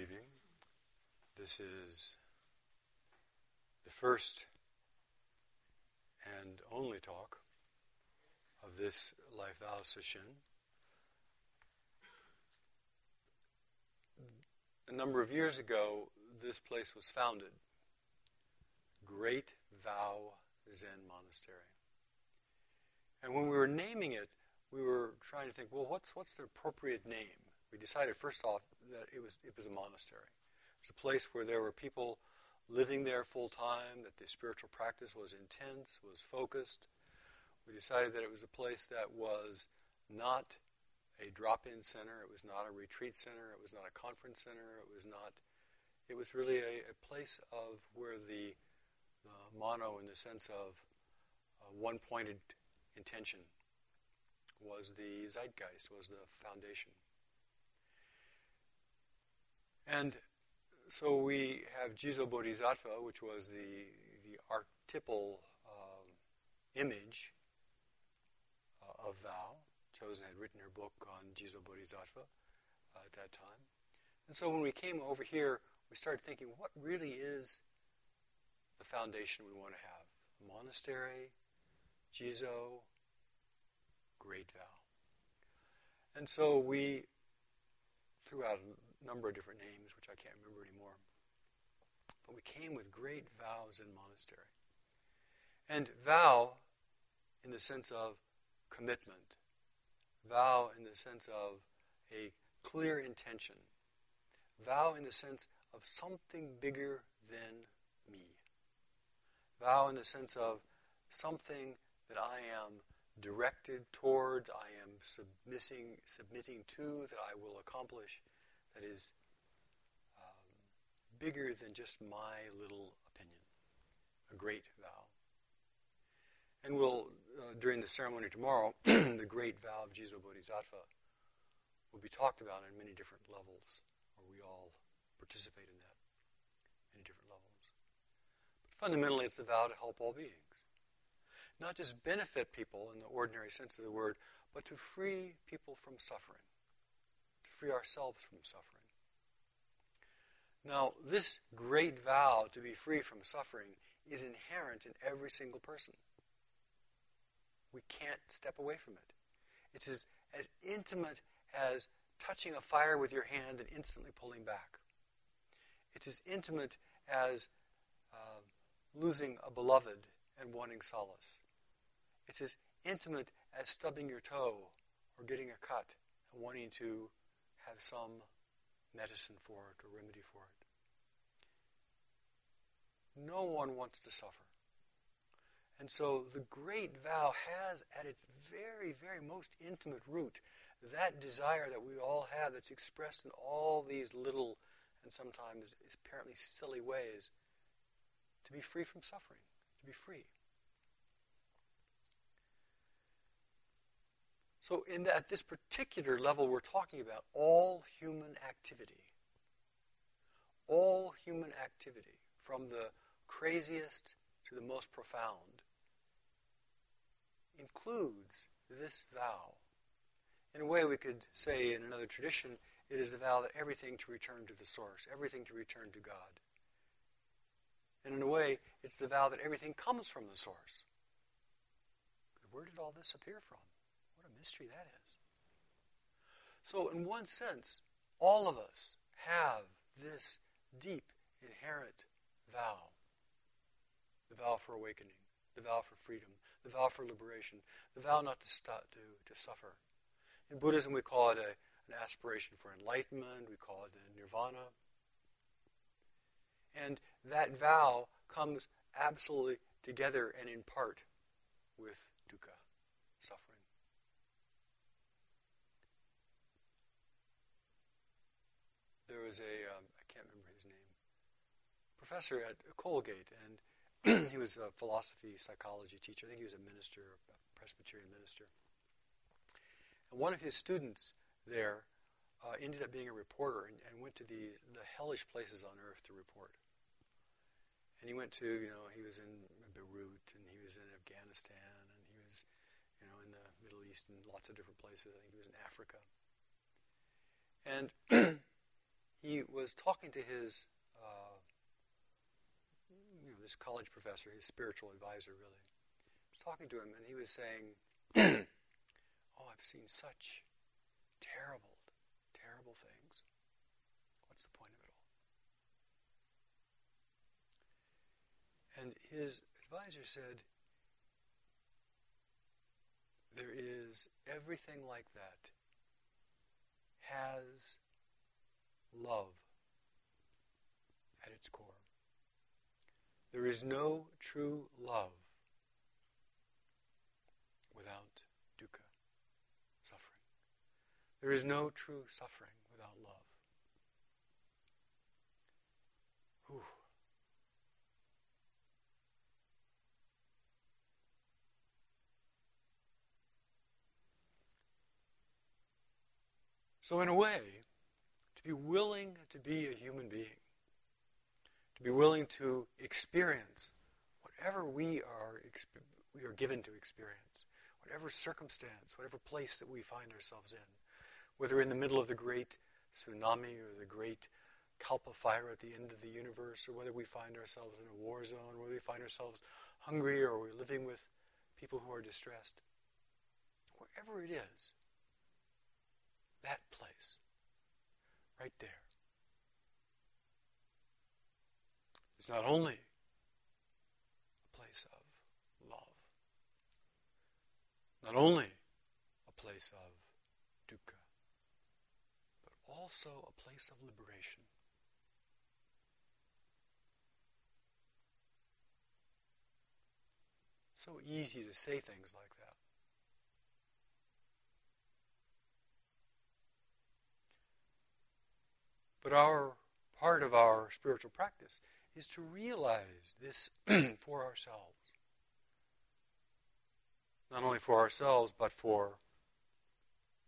evening. This is the first and only talk of this Life Vow sesshin. A number of years ago, this place was founded Great Vow Zen Monastery. And when we were naming it, we were trying to think, well, what's, what's the appropriate name? We decided first off that it was, it was a monastery. It was a place where there were people living there full time, that the spiritual practice was intense, was focused. We decided that it was a place that was not a drop-in center, it was not a retreat center, it was not a conference center, it was not, it was really a, a place of where the, mono in the sense of uh, one-pointed intention was the zeitgeist, was the foundation. And so we have Jizo Bodhisattva, which was the, the archetypal um, image uh, of vow. Chozen had written her book on Jizo Bodhisattva uh, at that time. And so when we came over here, we started thinking, what really is the foundation we want to have? A monastery, Jizo, great vow. And so we threw out a number of different names, which I can't remember anymore. But we came with Great Vow Zen Monastery. And vow in the sense of commitment, vow in the sense of a clear intention, vow in the sense of something bigger than me, vow in the sense of something that I am directed toward, I am submitting, submitting to, that I will accomplish, that is um, bigger than just my little opinion, a great vow. And we'll, uh, during the ceremony tomorrow, the great vow of Jizo Bodhisattva will be talked about in many different levels, where we all participate in that, many different levels. But fundamentally, it's the vow to help all beings not just benefit people in the ordinary sense of the word, but to free people from suffering, free ourselves from suffering. Now, this great vow to be free from suffering is inherent in every single person. We can't step away from it. It's as, as intimate as touching a fire with your hand and instantly pulling back. It's as intimate as uh, losing a beloved and wanting solace. It's as intimate as stubbing your toe or getting a cut and wanting to have some medicine for it or remedy for it. No one wants to suffer. And so the great vow has at its very, very most intimate root that desire that we all have that's expressed in all these little and sometimes apparently silly ways to be free from suffering, to be free. So, in at this particular level, we're talking about all human activity. All human activity, from the craziest to the most profound, includes this vow. In a way, we could say in another tradition, it is the vow that everything to return to the source, everything to return to God. And in a way, it's the vow that everything comes from the source. Where did all this appear from? Mystery that is. So, in one sense, all of us have this deep, inherent vow the vow for awakening, the vow for freedom, the vow for liberation, the vow not to, stop, to, to suffer. In Buddhism, we call it a, an aspiration for enlightenment, we call it a nirvana. And that vow comes absolutely together and in part with dukkha, suffering. There was a um, I can't remember his name, professor at Colgate, and he was a philosophy psychology teacher. I think he was a minister, a Presbyterian minister. And one of his students there uh, ended up being a reporter and, and went to the, the hellish places on earth to report. And he went to, you know, he was in Beirut and he was in Afghanistan and he was, you know, in the Middle East and lots of different places. I think he was in Africa. And he was talking to his, uh, you know, this college professor, his spiritual advisor, really. He was talking to him, and he was saying, "Oh, I've seen such terrible, terrible things. What's the point of it all?" And his advisor said, "There is everything like that." has love at its core. There is no true love without dukkha, suffering. There is no true suffering without love. Whew. So, in a way, to be willing to be a human being, to be willing to experience whatever we are, we are given to experience, whatever circumstance, whatever place that we find ourselves in, whether in the middle of the great tsunami or the great Kalpa fire at the end of the universe, or whether we find ourselves in a war zone, or whether we find ourselves hungry, or we're living with people who are distressed. Wherever it is, that place, right there. It's not only a place of love, not only a place of dukkha, but also a place of liberation. So easy to say things like that. But our part of our spiritual practice is to realize this for ourselves. Not only for ourselves, but for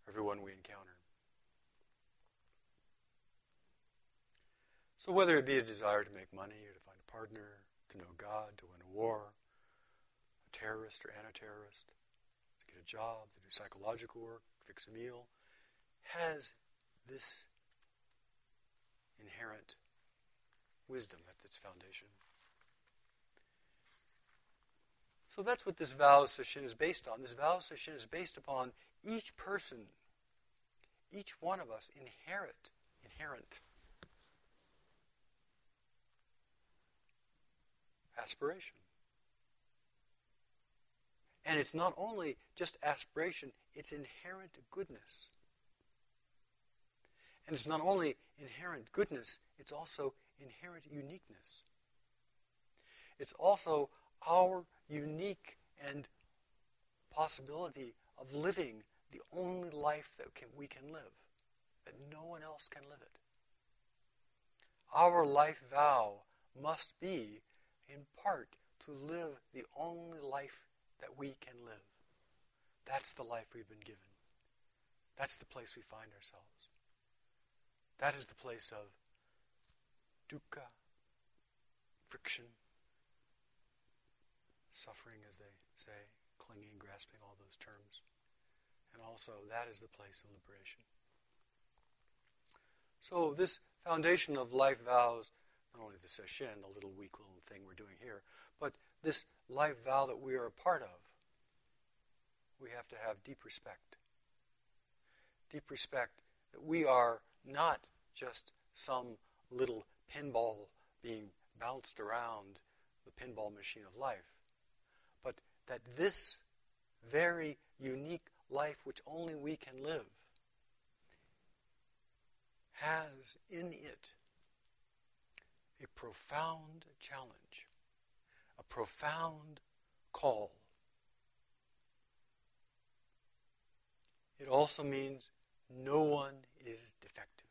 everyone we encounter. So, whether it be a desire to make money or to find a partner, to know God, to win a war, a terrorist or anti terrorist, to get a job, to do psychological work, fix a meal, has this inherent wisdom at its foundation. So that's what this vow of Sesshin is based on. This vow of Sesshin is based upon each person, each one of us inherit, inherent aspiration. And it's not only just aspiration, it's inherent goodness. And it's not only inherent goodness, it's also inherent uniqueness. It's also our unique and possibility of living the only life that can, we can live, that no one else can live it. Our life vow must be, in part, to live the only life that we can live. That's the life we've been given. That's the place we find ourselves. That is the place of dukkha, friction, suffering, as they say, clinging, grasping, all those terms. And also, that is the place of liberation. So, this foundation of life vows, not only the sesshin, the little weak little thing we're doing here, but this life vow that we are a part of, we have to have deep respect. Deep respect that we are not just some little pinball being bounced around the pinball machine of life, but that this very unique life, which only we can live, has in it a profound challenge, a profound call. It also means no one is defective.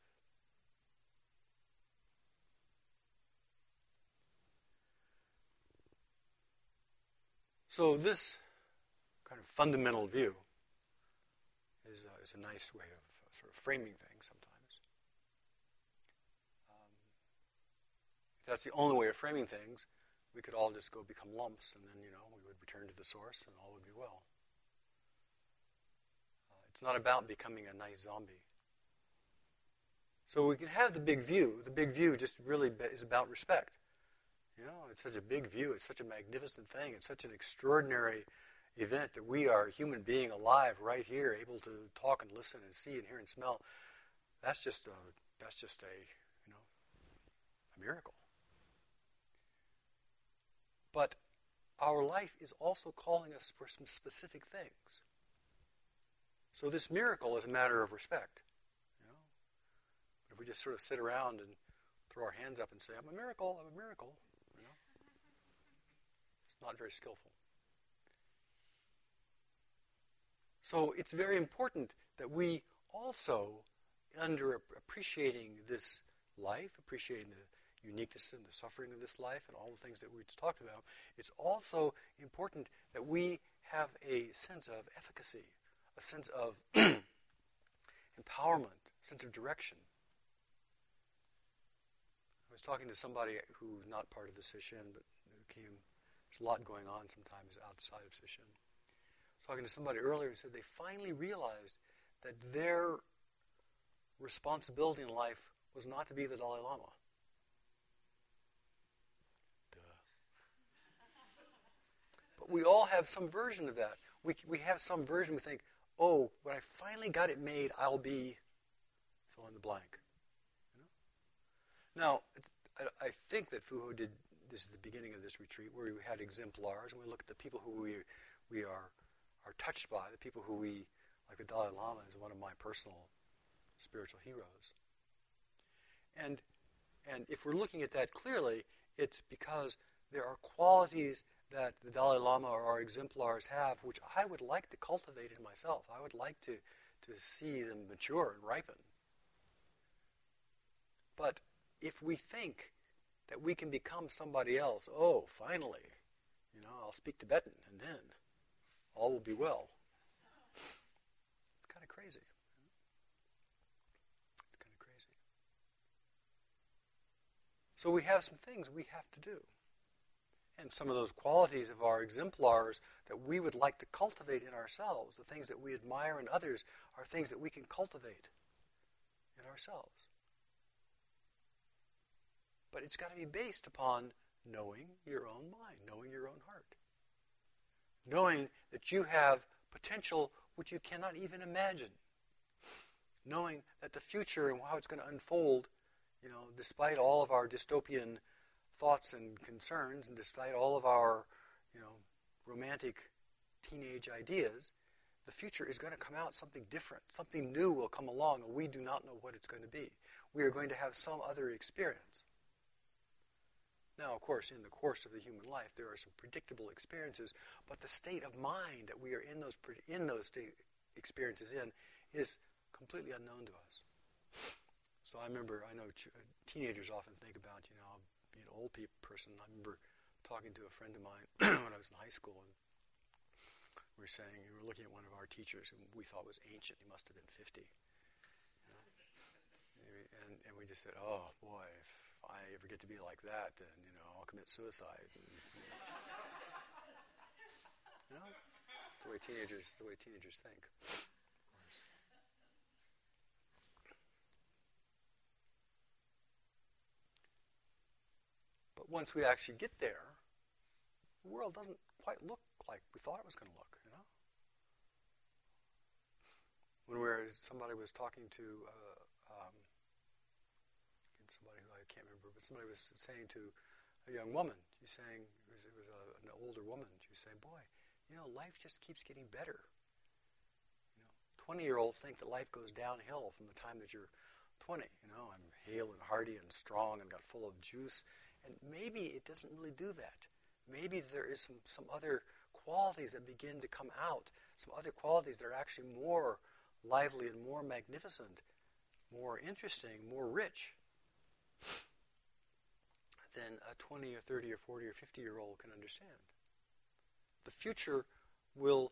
So this kind of fundamental view is, uh, is a nice way of uh, sort of framing things sometimes. Um, if that's the only way of framing things, we could all just go become lumps, and then you know we would return to the source, and all would be well. Uh, it's not about becoming a nice zombie. So we can have the big view. The big view just really is about respect. You know, it's such a big view. It's such a magnificent thing. It's such an extraordinary event that we are human being alive right here, able to talk and listen and see and hear and smell. That's just a, that's just a, you know, a miracle. But our life is also calling us for some specific things. So this miracle is a matter of respect You know? But if we just sort of sit around and throw our hands up and say, I'm a miracle, I'm a miracle, not very skillful. So it's very important that we also, under appreciating this life, appreciating the uniqueness and the suffering of this life and all the things that we just talked about, it's also important that we have a sense of efficacy, a sense of empowerment, a sense of direction. I was talking to somebody who's not part of the Sesshin, but who came. There's a lot going on sometimes outside of Sesshin. I was talking to somebody earlier who said they finally realized that their responsibility in life was not to be the Dalai Lama. Duh. But we all have some version of that. We, we have some version we think, oh, when I finally got it made, I'll be fill in the blank. Now, I think that Fuho did this is the beginning of this retreat, where we had exemplars, and we looked at the people who we we are are touched by, the people who we like. The Dalai Lama is one of my personal spiritual heroes, and and if we're looking at that clearly, it's because there are qualities that the Dalai Lama or our exemplars have, which I would like to cultivate in myself. I would like to to see them mature and ripen. But if we think that we can become somebody else, oh, finally, you know, I'll speak Tibetan and then all will be well. It's kind of crazy. It's kind of crazy. So we have some things we have to do. And some of those qualities of our exemplars that we would like to cultivate in ourselves, the things that we admire in others, are things that we can cultivate in ourselves. But it's got to be based upon knowing your own mind, knowing your own heart. Knowing that you have potential which you cannot even imagine. Knowing that the future and how it's going to unfold, you know, despite all of our dystopian thoughts and concerns and despite all of our, you know, romantic teenage ideas, the future is going to come out something different. Something new will come along, and we do not know what it's going to be. We are going to have some other experience. Now, of course, in the course of the human life, there are some predictable experiences, but the state of mind that we are in those in those experiences in is completely unknown to us. So I remember, I know teenagers often think about, you know, being an old person. I remember talking to a friend of mine when I was in high school, and we were saying we were looking at one of our teachers who we thought was ancient. He must have been 50. You know? and, and we just said, oh boy, if I ever get to be like that, then you know I'll commit suicide. And, you know, the way teenagers, the way teenagers think. But once we actually get there, the world doesn't quite look like we thought it was going to look. You know, when we were, somebody was talking to. Uh, somebody who I can't remember, but somebody was saying to a young woman, she's saying, it was, it was a, an older woman, she was saying, boy, you know, life just keeps getting better. You know, 20-year-olds think that life goes downhill from the time that you're 20. You know, I'm hale and hearty and strong and got full of juice. And maybe it doesn't really do that. Maybe there is some, some other qualities that begin to come out, some other qualities that are actually more lively and more magnificent, more interesting, more rich than a 20 or 30 or 40 or 50 year old can understand. The future will,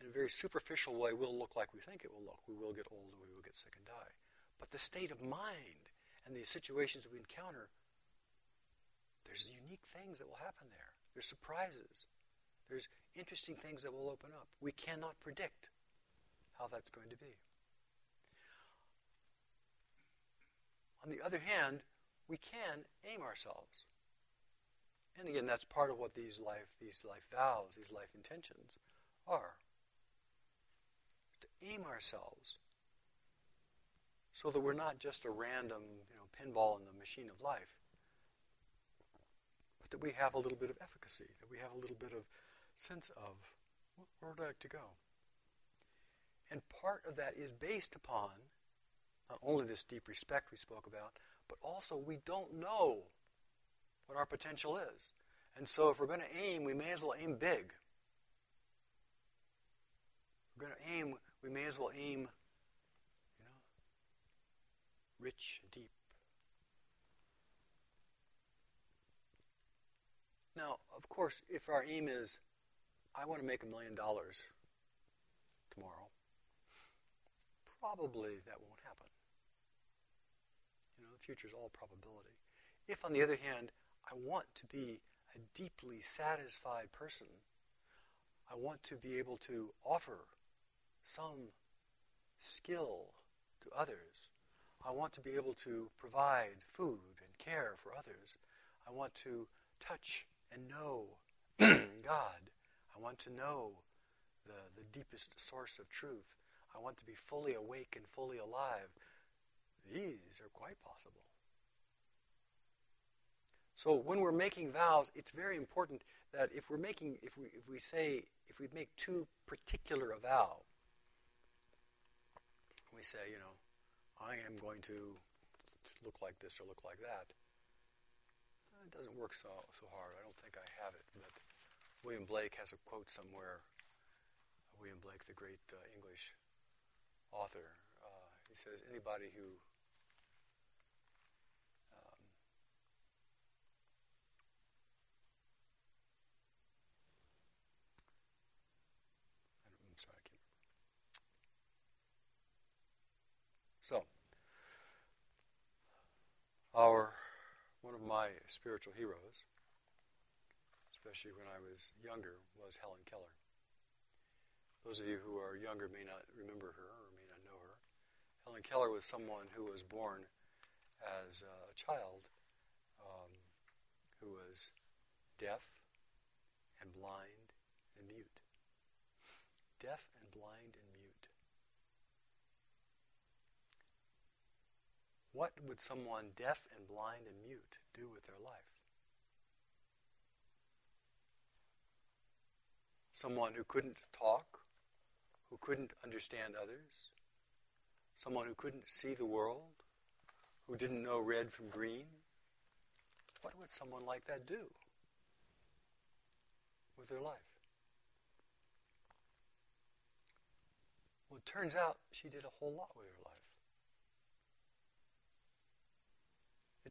in a very superficial way, will look like we think it will look. We will get old and we will get sick and die. But the state of mind and the situations we encounter, there's unique things that will happen there. There's surprises. There's interesting things that will open up. We cannot predict how that's going to be. On the other hand, we can aim ourselves. And again, that's part of what these life, these life vows, these life intentions are. To aim ourselves so that we're not just a random you know, pinball in the machine of life, but that we have a little bit of efficacy, that we have a little bit of sense of where would I like to go? And part of that is based upon not only this deep respect we spoke about, but also we don't know what our potential is. And so if we're going to aim, we may as well aim big. If we're going to aim, we may as well aim, you know, rich, deep. Now, of course, if our aim is, I want to make a million dollars tomorrow, probably that won't happen. You know, the future is all probability. If, on the other hand, I want to be a deeply satisfied person, I want to be able to offer some skill to others. I want to be able to provide food and care for others. I want to touch and know God. I want to know the, the deepest source of truth. I want to be fully awake and fully alive. These are quite possible. So when we're making vows, it's very important that if we're making, if we, if we say, if we make too particular a vow, we say, you know, I am going to look like this or look like that. It doesn't work so so hard. I don't think I have it, but William Blake has a quote somewhere. William Blake, the great uh, English author, uh, he says, anybody who um, I'm sorry, I can't So, our one of my spiritual heroes, especially when I was younger, was Helen Keller. Those of you who are younger may not remember her or may not know her. Helen Keller was someone who was born as a child um, who was deaf and blind and mute. Deaf and blind and mute. What would someone deaf and blind and mute do with their life? Someone who couldn't talk, who couldn't understand others, someone who couldn't see the world, who didn't know red from green. What would someone like that do with their life? Well, it turns out she did a whole lot with her life.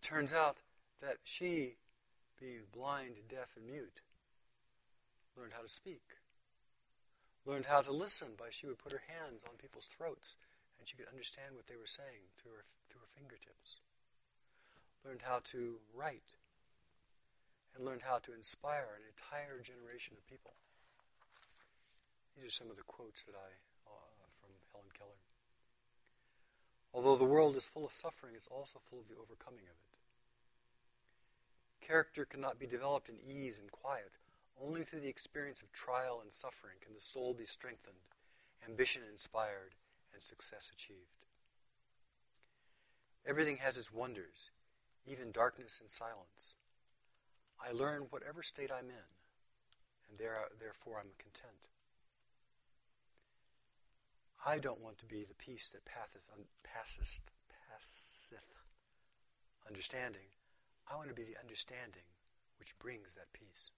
It turns out that she, being blind, deaf, and mute, learned how to speak learned how to listen by she would put her hands on people's throats and she could understand what they were saying through her, through her fingertips. Learned how to write and learned how to inspire an entire generation of people. These are some of the quotes that I uh, from Helen Keller. Although the world is full of suffering, it's also full of the overcoming of it. Character cannot be developed in ease and quiet, only through the experience of trial and suffering can the soul be strengthened, ambition inspired, and success achieved. Everything has its wonders, even darkness and silence. I learn whatever state I'm in, and there, therefore I'm content. I don't want to be the peace that passeth, un, passeth, passeth understanding. I want to be the understanding which brings that peace.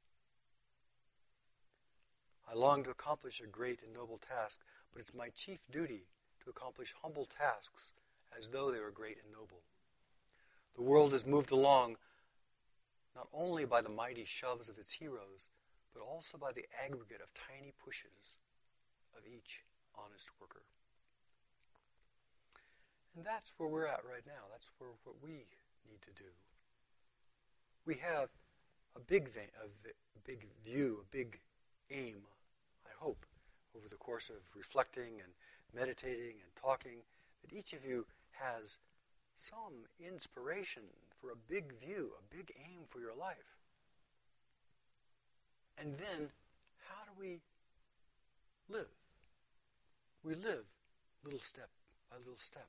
I long to accomplish a great and noble task, but it's my chief duty to accomplish humble tasks as though they were great and noble. The world is moved along not only by the mighty shoves of its heroes, but also by the aggregate of tiny pushes of each honest worker. And that's where we're at right now. That's where what we need to do. We have a big, big view, a big aim I hope over the course of reflecting and meditating and talking that each of you has some inspiration for a big view, a big aim for your life. And then, how do we live? We live little step by little step.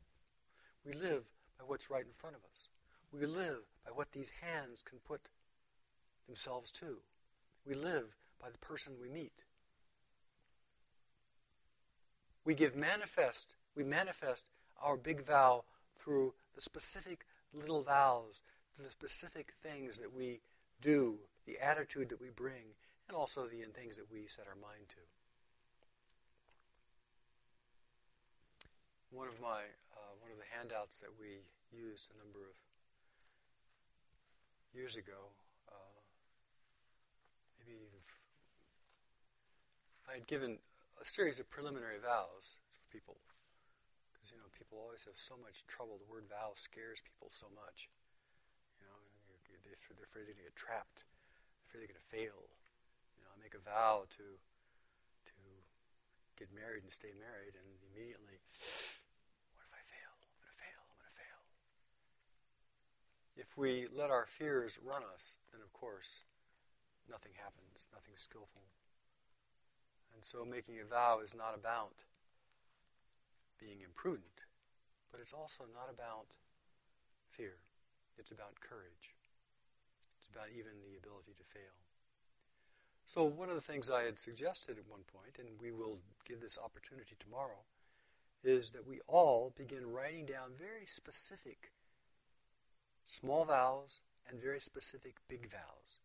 We live by what's right in front of us. We live by what these hands can put themselves to. We live by the person we meet. We give manifest, we manifest our big vow through the specific little vows, the specific things that we do, the attitude that we bring, and also the things that we set our mind to. One of my uh, one of the handouts that we used a number of years ago, uh, maybe I had given a series of preliminary vows for people because you know people always have so much trouble. The word vow scares people so much. You know, they're afraid they're going to get trapped. They're afraid they're going to fail. You know, I make a vow to to get married and stay married, and immediately, what if I fail? I'm going to fail. I'm going to fail. If we let our fears run us, then of course, nothing happens. Nothing skillful. And so making a vow is not about being imprudent, but it's also not about fear. It's about courage. It's about even the ability to fail. So one of the things I had suggested at one point, and we will give this opportunity tomorrow, is that we all begin writing down very specific small vows and very specific big vows.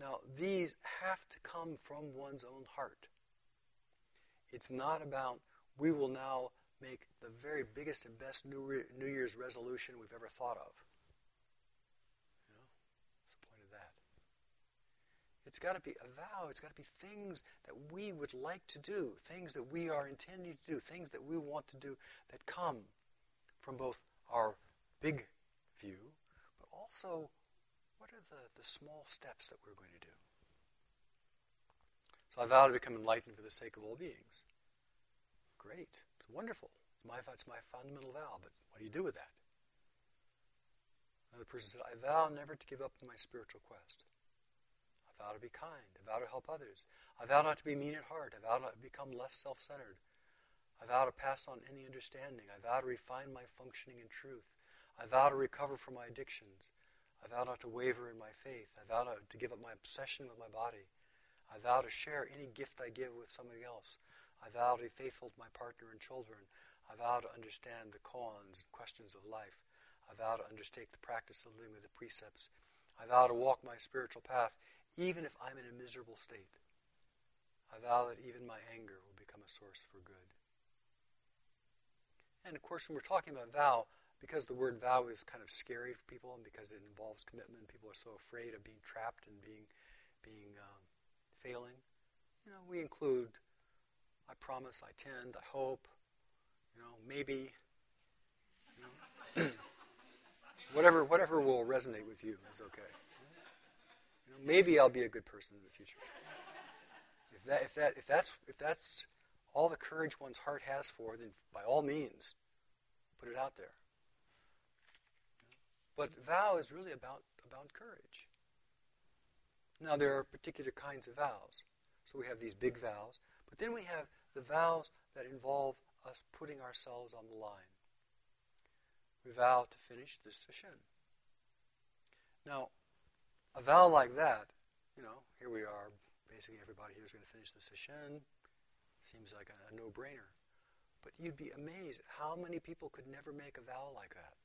Now, these have to come from one's own heart. It's not about, we will now make the very biggest and best New, Re- New Year's resolution we've ever thought of. You know, what's the point of that? It's got to be a vow. It's got to be things that we would like to do, things that we are intending to do, things that we want to do that come from both our big view, but also what are the, the small steps that we're going to do? So I vow to become enlightened for the sake of all beings. Great. It's wonderful. It's my, it's my fundamental vow, but what do you do with that? Another person said, I vow never to give up my spiritual quest. I vow to be kind. I vow to help others. I vow not to be mean at heart. I vow to become less self-centered. I vow to pass on any understanding. I vow to refine my functioning in truth. I vow to recover from my addictions. I vow not to waver in my faith. I vow to, give up my obsession with my body. I vow to share any gift I give with somebody else. I vow to be faithful to my partner and children. I vow to understand the koans and questions of life. I vow to undertake the practice of living with the precepts. I vow to walk my spiritual path even if I'm in a miserable state. I vow that even my anger will become a source for good. And of course, when we're talking about vow, because the word vow is kind of scary for people and because it involves commitment, people are so afraid of being trapped and being, being um, failing. You know, we include, I promise, I tend, I hope, you know, maybe, you know, whatever, whatever will resonate with you is okay. You know, maybe I'll be a good person in the future. If that, if that, if that's, if that's all the courage one's heart has for, then by all means, put it out there. But vow is really about, about courage. Now, there are particular kinds of vows. So we have these big vows, but then we have the vows that involve us putting ourselves on the line. We vow to finish this sesshin. Now, a vow like that, you know, here we are, basically everybody here is going to finish the sesshin. Seems like a, a no-brainer. But you'd be amazed how many people could never make a vow like that.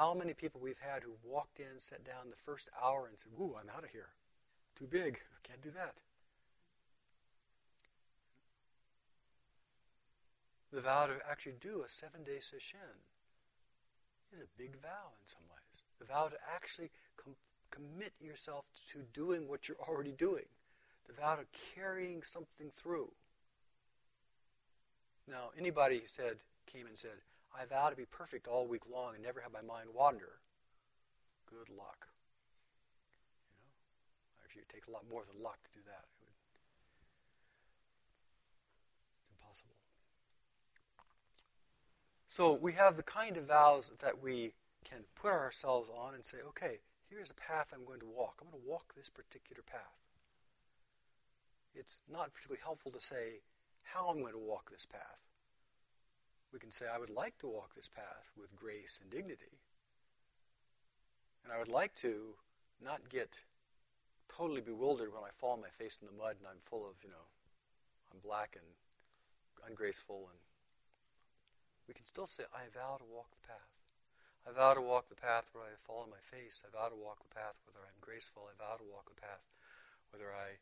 How many people we've had who walked in, sat down the first hour and said, Woo, I'm out of here. Too big. Can't do that. The vow to actually do a seven day sesshin is a big vow in some ways. The vow to actually com- commit yourself to doing what you're already doing. The vow to carrying something through. Now, anybody said, came and said, I vow to be perfect all week long and never have my mind wander. Good luck. You know, actually, it takes a lot more than luck to do that. It would, it's impossible. So we have the kind of vows that we can put ourselves on and say, okay, here's a path I'm going to walk. I'm going to walk this particular path. It's not particularly helpful to say how I'm going to walk this path. We can say, I would like to walk this path with grace and dignity. And I would like to not get totally bewildered when I fall on my face in the mud and I'm full of, you know, I'm black and ungraceful. And we can still say, I vow to walk the path. I vow to walk the path where I fall on my face. I vow to walk the path whether I'm graceful. I vow to walk the path whether I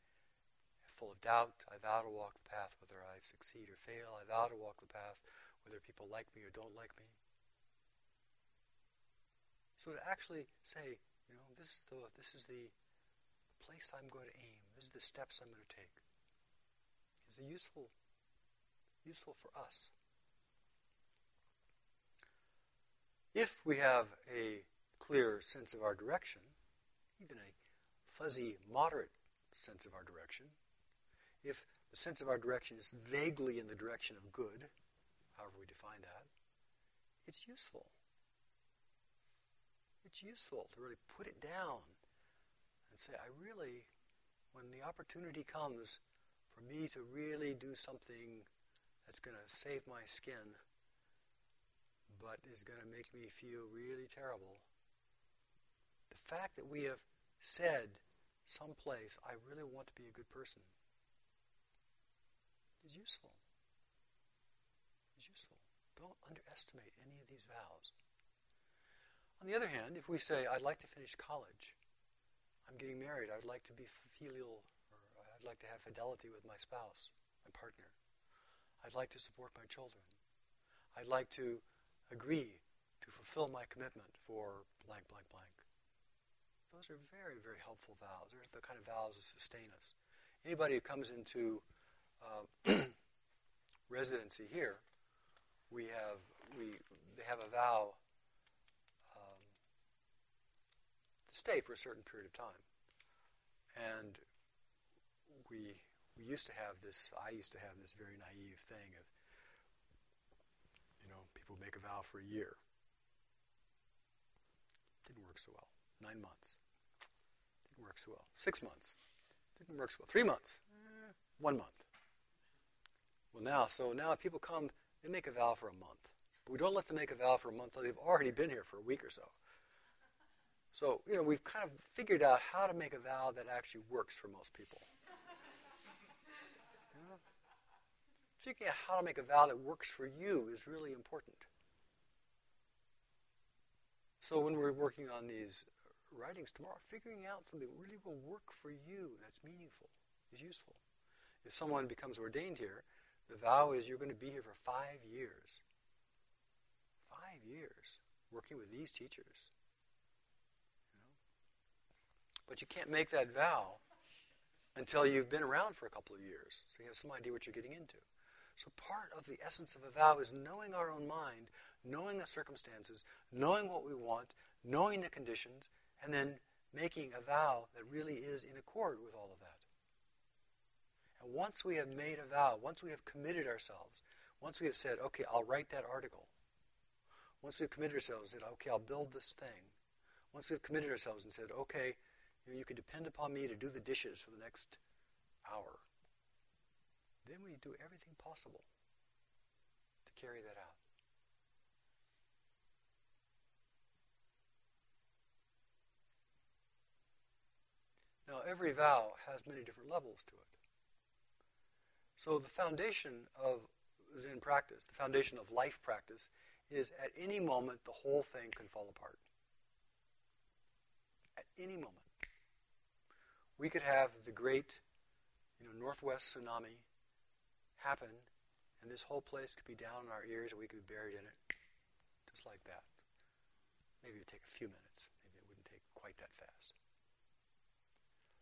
am full of doubt. I vow to walk the path whether I succeed or fail. I vow to walk the path whether people like me or don't like me. So to actually say, you know, this is the this is the place I'm going to aim. This is the steps I'm going to take. Is useful useful for us. If we have a clear sense of our direction, even a fuzzy, moderate sense of our direction, if the sense of our direction is vaguely in the direction of good, however we define that, it's useful. It's useful to really put it down and say, I really, when the opportunity comes for me to really do something that's going to save my skin, but is going to make me feel really terrible. The fact that we have said someplace, I really want to be a good person, is useful. Don't underestimate any of these vows. On the other hand, if we say, I'd like to finish college, I'm getting married, I'd like to be filial, or I'd like to have fidelity with my spouse, my partner. I'd like to support my children. I'd like to agree to fulfill my commitment for blank, blank, blank. Those are very, very helpful vows. They're the kind of vows that sustain us. Anybody who comes into uh, residency here, we have we they have a vow um, to stay for a certain period of time, and we we used to have this. I used to have this very naive thing of you know people make a vow for a year. Didn't work so well. Nine months. Didn't work so well. Six months. Didn't work so well. Three months. Eh, one month. Well, now, so now if people come, they make a vow for a month. But we don't let them make a vow for a month until they've already been here for a week or so. So, you know, we've kind of figured out how to make a vow that actually works for most people. figuring out how to make a vow that works for you is really important. So when we're working on these writings tomorrow, figuring out something that really will work for you, that's meaningful, is useful. If someone becomes ordained here, the vow is you're going to be here for five years. Five years working with these teachers. You know? But you can't make that vow until you've been around for a couple of years, so you have some idea what you're getting into. So part of the essence of a vow is knowing our own mind, knowing the circumstances, knowing what we want, knowing the conditions, and then making a vow that really is in accord with all of that. And once we have made a vow, once we have committed ourselves, once we have said, okay, I'll write that article, once we've committed ourselves and said, okay, I'll build this thing, once we've committed ourselves and said, okay, you, know, you can depend upon me to do the dishes for the next hour, then we do everything possible to carry that out. Now, every vow has many different levels to it. So, the foundation of Zen practice, the foundation of life practice, is at any moment the whole thing can fall apart. At any moment. We could have the great you know, northwest tsunami happen, and this whole place could be down in our ears, and we could be buried in it, just like that. Maybe it would take a few minutes. Maybe it wouldn't take quite that fast.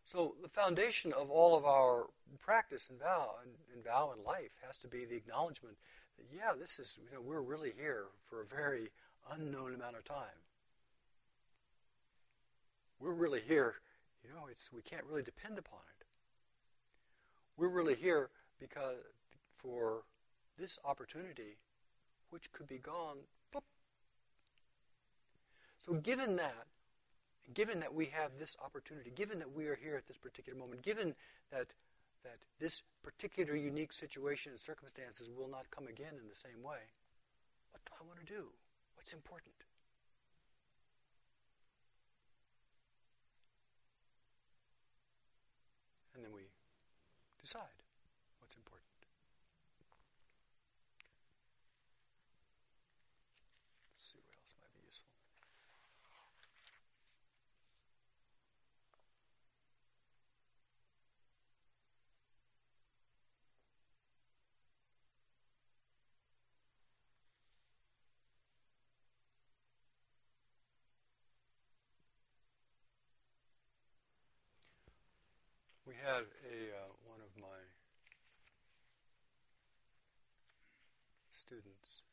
So the foundation of all of our practice and vow and, and vow in life has to be the acknowledgement that yeah, this is you know we're really here for a very unknown amount of time. We're really here, you know, it's we can't really depend upon it. We're really here because for this opportunity which could be gone. So, given that, given that we have this opportunity, given that we are here at this particular moment, given that that this particular unique situation and circumstances will not come again in the same way, what do I want to do? What's important? And then we decide. We had a uh, one of my students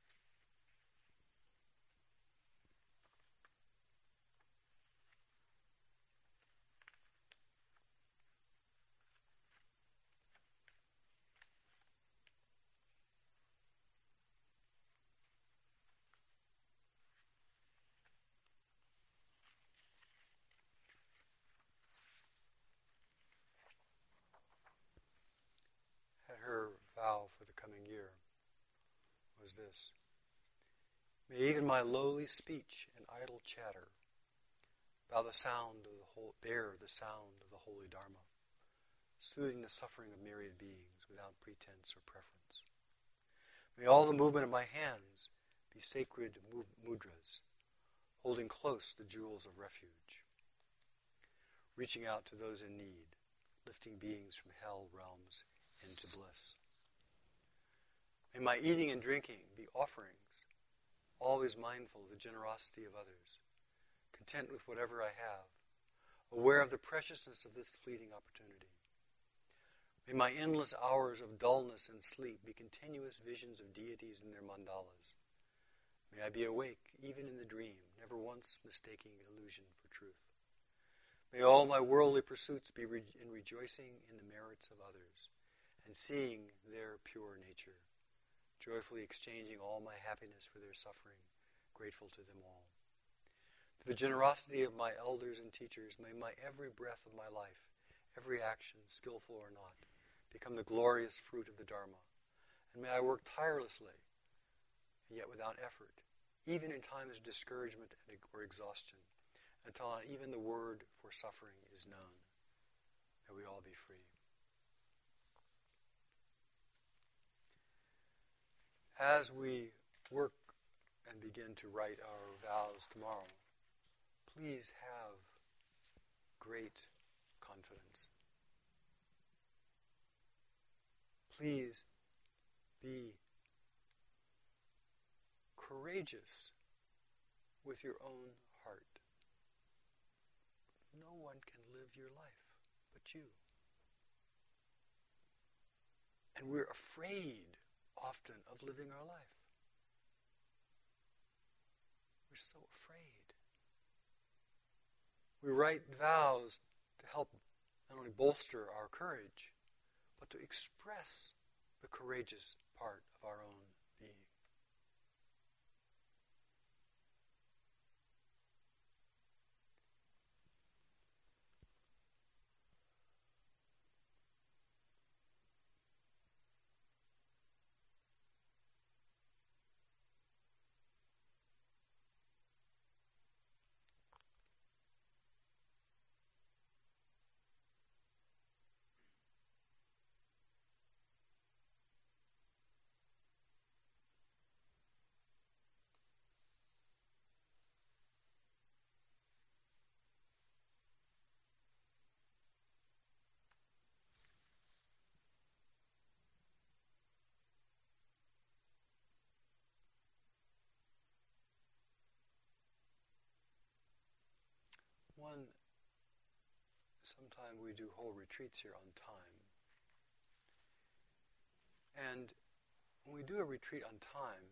was this May even my lowly speech and idle chatter bow the sound of the whole, bear the sound of the holy Dharma, soothing the suffering of myriad beings without pretense or preference. May all the movement of my hands be sacred mudras, holding close the jewels of refuge, reaching out to those in need, lifting beings from hell realms into bliss. May my eating and drinking be offerings, always mindful of the generosity of others, content with whatever I have, aware of the preciousness of this fleeting opportunity. May my endless hours of dullness and sleep be continuous visions of deities in their mandalas. May I be awake, even in the dream, never once mistaking illusion for truth. May all my worldly pursuits be re- in rejoicing in the merits of others and seeing their pure nature joyfully exchanging all my happiness for their suffering, grateful to them all. Through the generosity of my elders and teachers, may my every breath of my life, every action, skillful or not, become the glorious fruit of the Dharma. And may I work tirelessly, and yet without effort, even in times of discouragement or exhaustion, until even the word for suffering is known. May we all be free. As we work and begin to write our vows tomorrow, please have great confidence. Please be courageous with your own heart. No one can live your life but you. And we're afraid often of living our life. We're so afraid. We write vows to help not only bolster our courage, but to express the courageous part of our own One, sometimes we do whole retreats here on time. And when we do a retreat on time,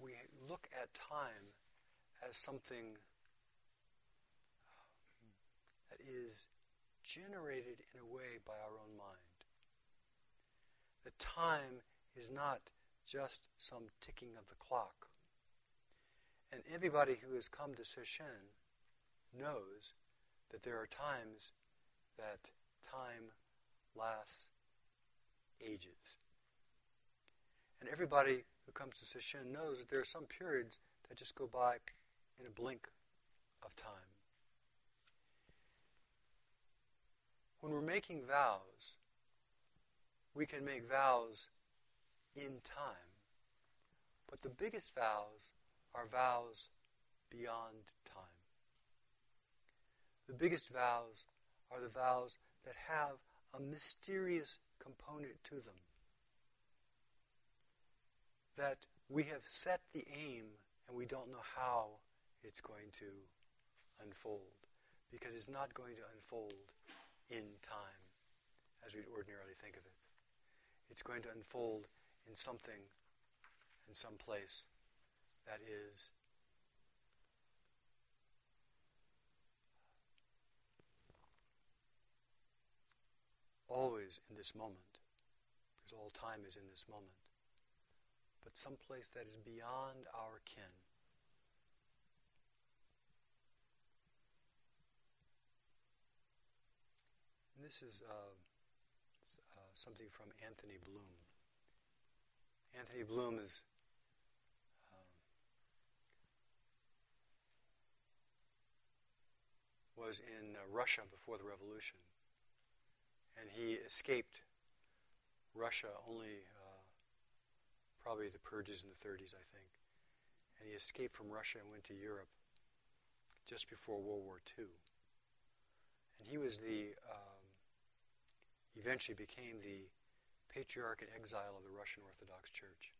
we look at time as something that is generated in a way by our own mind. The time is not just some ticking of the clock. And everybody who has come to Sesshin knows that there are times that time lasts ages. And everybody who comes to Sesshin knows that there are some periods that just go by in a blink of time. When we're making vows, we can make vows in time. But the biggest vows are vows beyond time. The biggest vows are the vows that have a mysterious component to them. That we have set the aim and we don't know how it's going to unfold. Because it's not going to unfold in time as we'd ordinarily think of it. It's going to unfold in something, in some place that is always in this moment, because all time is in this moment, but some place that is beyond our ken. And this is uh, uh, something from Anthony Bloom. Anthony Bloom is um, was in uh, Russia before the revolution, and he escaped Russia only uh, probably the purges in the 30s, I think, and he escaped from Russia and went to Europe just before World War II, and he was the um, eventually became the patriarch in exile of the Russian Orthodox Church.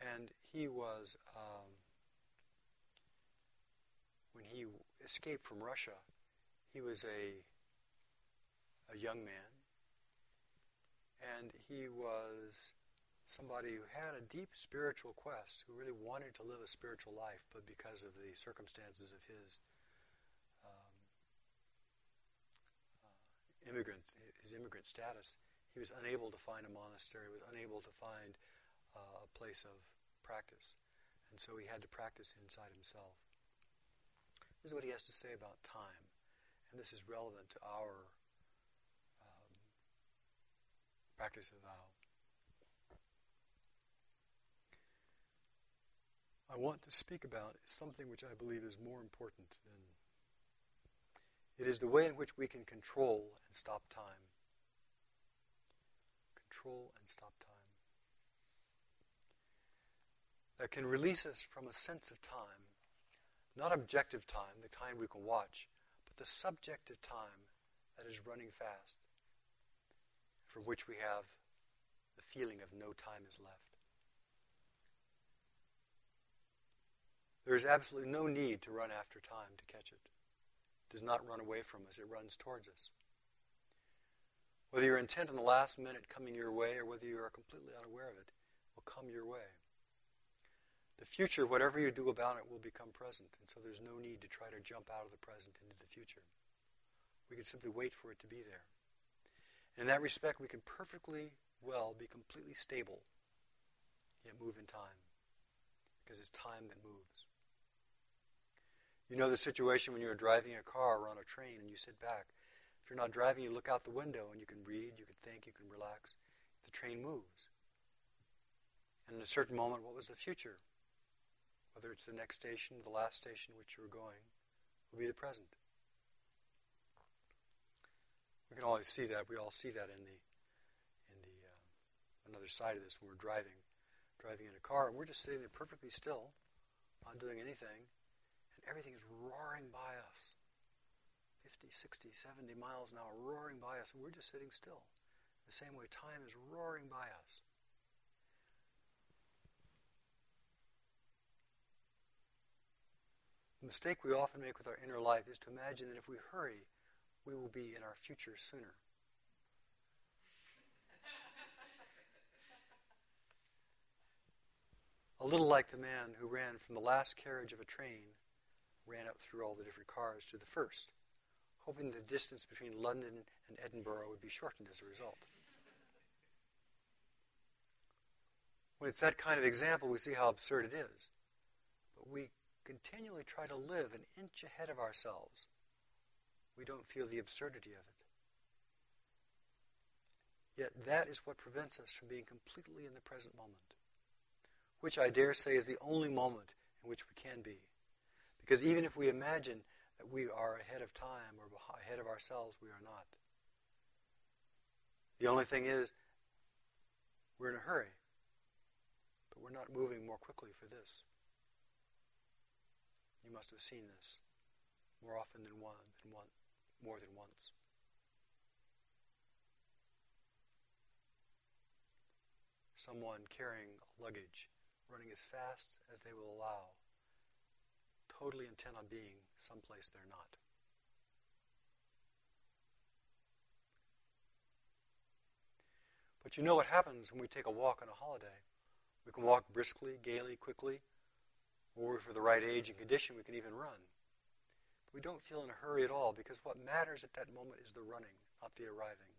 And he was, um, when he escaped from Russia, he was a, a young man. And he was somebody who had a deep spiritual quest, who really wanted to live a spiritual life, but because of the circumstances of his um, uh, immigrant, his immigrant status, he was unable to find a monastery, he was unable to find uh, a place of practice. And so he had to practice inside himself. This is what he has to say about time. And this is relevant to our um, practice of vow. I want to speak about something which I believe is more important than it is the way in which we can control and stop time control and stop time. That can release us from a sense of time, not objective time, the time we can watch, but the subjective time that is running fast, for which we have the feeling of no time is left. There is absolutely no need to run after time to catch it. It does not run away from us, it runs towards us. Whether you're intent on the last minute coming your way or whether you are completely unaware of it, will come your way. The future, whatever you do about it, will become present. And so there's no need to try to jump out of the present into the future. We can simply wait for it to be there. In that respect, we can perfectly well be completely stable, yet move in time. Because it's time that moves. You know the situation when you're driving a car or on a train and you sit back if you're not driving, you look out the window and you can read, you can think, you can relax. The train moves. And in a certain moment, what was the future? Whether it's the next station, the last station which you were going, will be the present. We can always see that. We all see that in the in the uh, another side of this when we're driving, driving in a car, and we're just sitting there perfectly still, not doing anything, and everything is roaring by us. 50, 60, 70 miles an hour roaring by us, and we're just sitting still. The same way time is roaring by us. The mistake we often make with our inner life is to imagine that if we hurry, we will be in our future sooner. a little like the man who ran from the last carriage of a train, ran up through all the different cars to the first hoping the distance between London and Edinburgh would be shortened as a result. When it's that kind of example, we see how absurd it is. But we continually try to live an inch ahead of ourselves. We don't feel the absurdity of it. Yet that is what prevents us from being completely in the present moment, which I dare say is the only moment in which we can be. Because even if we imagine that we are ahead of time or ahead of ourselves, we are not. The only thing is, we're in a hurry, but we're not moving more quickly for this. You must have seen this more often than one, than one, more than once. Someone carrying luggage, running as fast as they will allow, totally intent on being someplace they're not. But you know what happens when we take a walk on a holiday. We can walk briskly, gaily, quickly, or for the right age and condition, we can even run. We don't feel in a hurry at all because what matters at that moment is the running, not the arriving.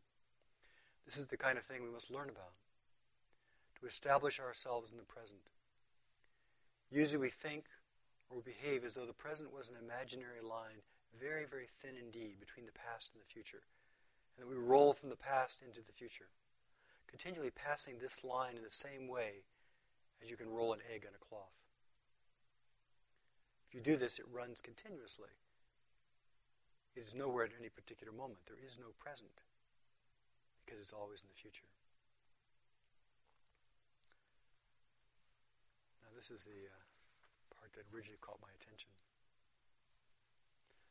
This is the kind of thing we must learn about to establish ourselves in the present. Usually we think or behave as though the present was an imaginary line, very, very thin indeed, between the past and the future, and that we roll from the past into the future continually passing this line in the same way as you can roll an egg on a cloth. If you do this, it runs continuously. It is nowhere at any particular moment. There is no present because it's always in the future. Now, this is the uh, part that originally caught my attention.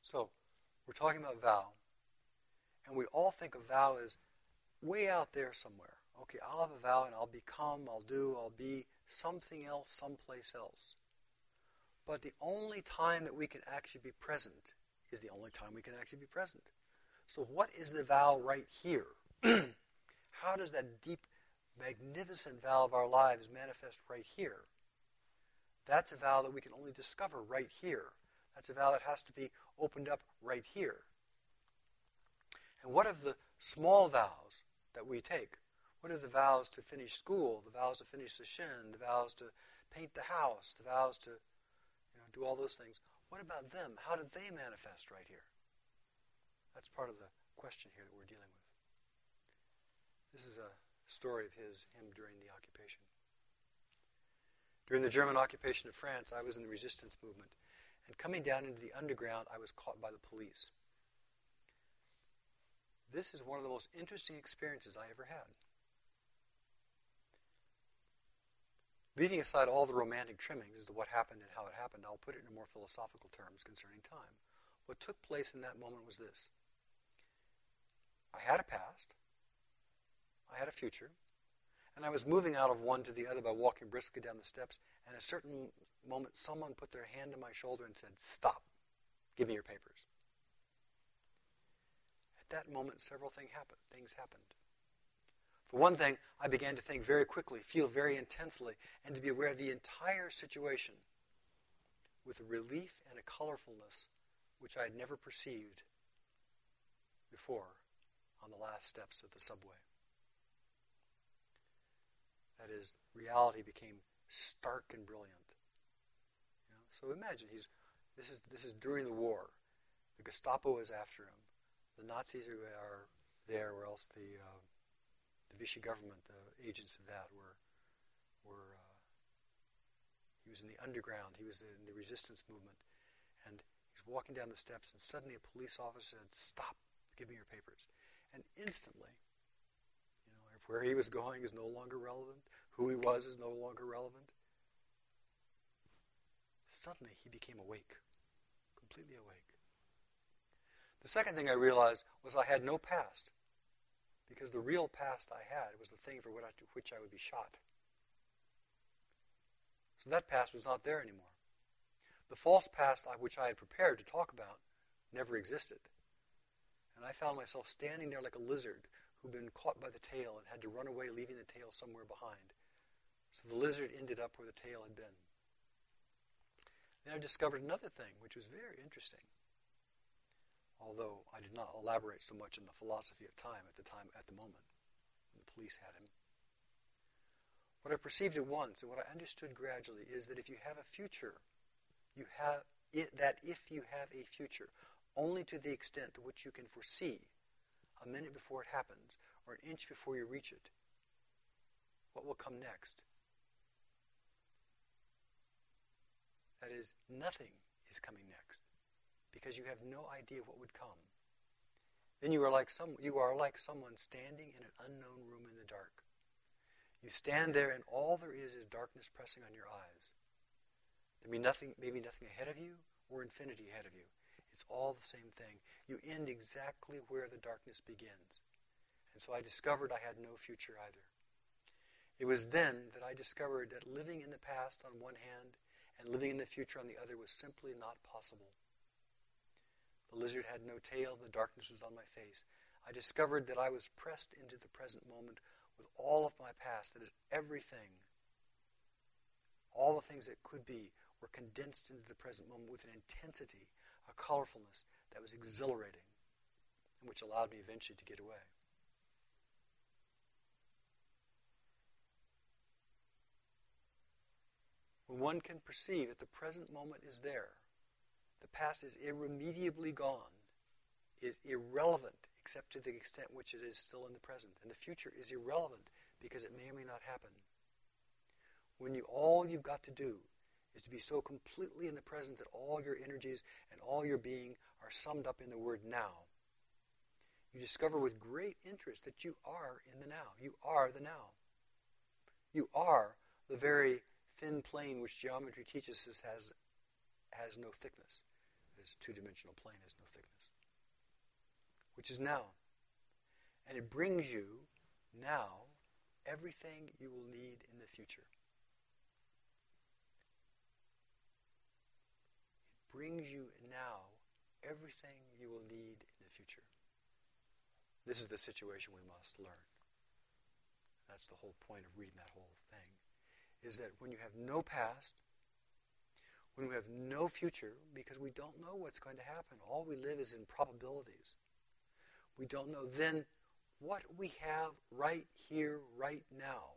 So, we're talking about vow, and we all think of vow as way out there somewhere okay, I'll have a vow and I'll become, I'll do, I'll be something else someplace else. But the only time that we can actually be present is the only time we can actually be present. So, what is the vow right here? How does that deep, magnificent vow of our lives manifest right here? That's a vow that we can only discover right here. That's a vow that has to be opened up right here. And what of the small vows that we take? What are the vows to finish school, the vows to finish the shin, the vows to paint the house, the vows to you know, do all those things? What about them? How did they manifest right here? That's part of the question here that we're dealing with. This is a story of his, him during the occupation. During the German occupation of France, I was in the resistance movement. And coming down into the underground, I was caught by the police. This is one of the most interesting experiences I ever had. Leaving aside all the romantic trimmings as to what happened and how it happened, I'll put it in more philosophical terms concerning time. What took place in that moment was this I had a past, I had a future, and I was moving out of one to the other by walking briskly down the steps, and at a certain moment, someone put their hand on my shoulder and said, Stop, give me your papers. At that moment, several things happened. Things happened. For one thing, I began to think very quickly, feel very intensely, and to be aware of the entire situation with a relief and a colorfulness which I had never perceived before on the last steps of the subway. That is, reality became stark and brilliant. You know? So imagine he's this is this is during the war. The Gestapo is after him. The Nazis are, are there, or else the uh, the Vichy government, the agents of that were, were uh, he was in the underground, he was in the resistance movement, and he's walking down the steps, and suddenly a police officer said, "Stop! Give me your papers." And instantly, you know, where he was going is no longer relevant. Who he was is no longer relevant. Suddenly, he became awake, completely awake. The second thing I realized was I had no past because the real past I had was the thing for which I would be shot. So that past was not there anymore. The false past which I had prepared to talk about never existed. And I found myself standing there like a lizard who'd been caught by the tail and had to run away, leaving the tail somewhere behind. So the lizard ended up where the tail had been. Then I discovered another thing, which was very interesting although I did not elaborate so much on the philosophy of time at the time at the moment when the police had him. What I perceived at once and what I understood gradually is that if you have a future, you have it, that if you have a future, only to the extent to which you can foresee a minute before it happens or an inch before you reach it, what will come next. That is, nothing is coming next because you have no idea what would come. Then you are like some you are like someone standing in an unknown room in the dark. You stand there and all there is is darkness pressing on your eyes. There may nothing maybe nothing ahead of you or infinity ahead of you. It's all the same thing. You end exactly where the darkness begins. And so I discovered I had no future either. It was then that I discovered that living in the past on one hand and living in the future on the other was simply not possible. The lizard had no tail, the darkness was on my face. I discovered that I was pressed into the present moment with all of my past, that is, everything, all the things that could be, were condensed into the present moment with an intensity, a colorfulness that was exhilarating, and which allowed me eventually to get away. When one can perceive that the present moment is there, the past is irremediably gone, is irrelevant except to the extent which it is still in the present. And the future is irrelevant because it may or may not happen. When you all you've got to do is to be so completely in the present that all your energies and all your being are summed up in the word now. You discover with great interest that you are in the now. You are the now. You are the very thin plane which geometry teaches us has, has no thickness. This two-dimensional plane has no thickness, which is now. And it brings you now everything you will need in the future. It brings you now everything you will need in the future. This is the situation we must learn. That's the whole point of reading that whole thing. Is that when you have no past, when we have no future because we don't know what's going to happen. All we live is in probabilities. We don't know then what we have right here, right now.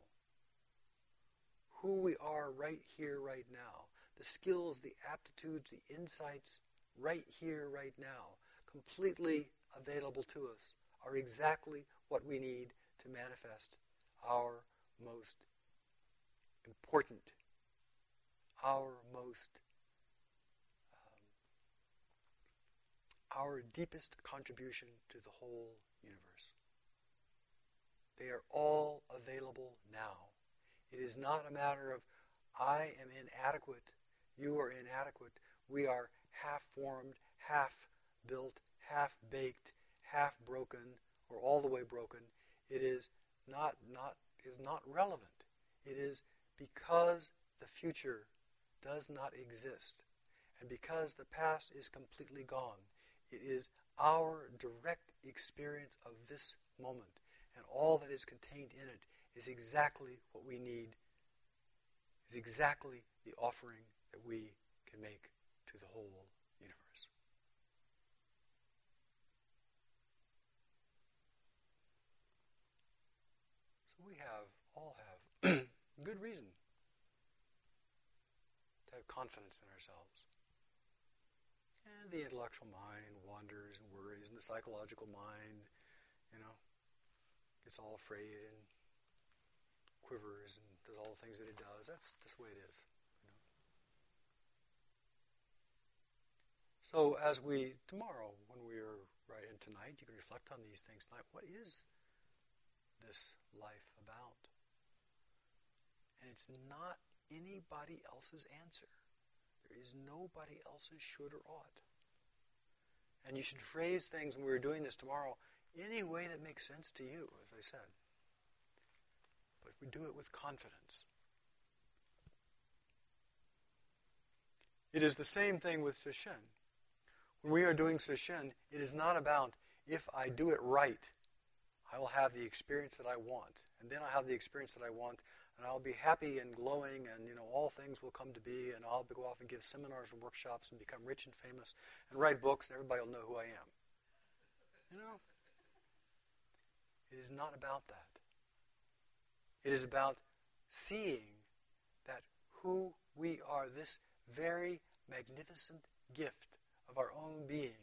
Who we are right here, right now. The skills, the aptitudes, the insights right here, right now, completely available to us, are exactly what we need to manifest our most important, our most um, our deepest contribution to the whole universe. They are all available now. It is not a matter of, I am inadequate, you are inadequate. We are half formed, half built, half baked, half broken, or all the way broken. It is not, not, is not relevant. It is because the future does not exist, and because the past is completely gone, it is our direct experience of this moment, and all that is contained in it is exactly what we need, is exactly the offering that we can make to the whole universe. So we have, all have, good reason confidence in ourselves. And the intellectual mind wanders and worries, and the psychological mind, you know, gets all afraid and quivers and does all the things that it does. That's just the way it is. You know? So as we tomorrow, when we are right in tonight, you can reflect on these things tonight. What is this life about? And it's not anybody else's answer. There is nobody else's should or ought. And you should phrase things when we're doing this tomorrow any way that makes sense to you, as I said. But we do it with confidence. It is the same thing with Sesshin. When we are doing Sesshin, it is not about if I do it right, I will have the experience that I want. And then I'll have the experience that I want and I'll be happy and glowing, and you know all things will come to be, and I'll go off and give seminars and workshops and become rich and famous and write books, and everybody will know who I am. You know, it is not about that. It is about seeing that who we are, this very magnificent gift of our own being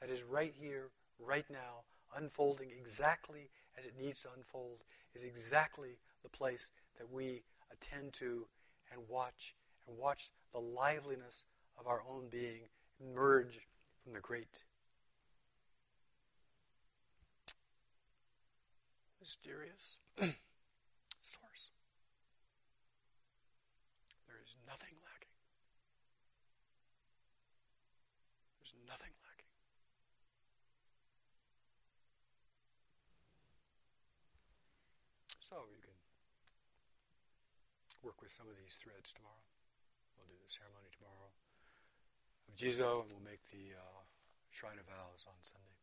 that is right here, right now, unfolding exactly as it needs to unfold, is exactly the place that we attend to and watch and watch the liveliness of our own being emerge from the great mysterious source. There is nothing lacking. There's nothing lacking. So you can work with some of these threads tomorrow. We'll do the ceremony tomorrow of Jizo, and we'll make the uh, Shrine of Vows on Sunday.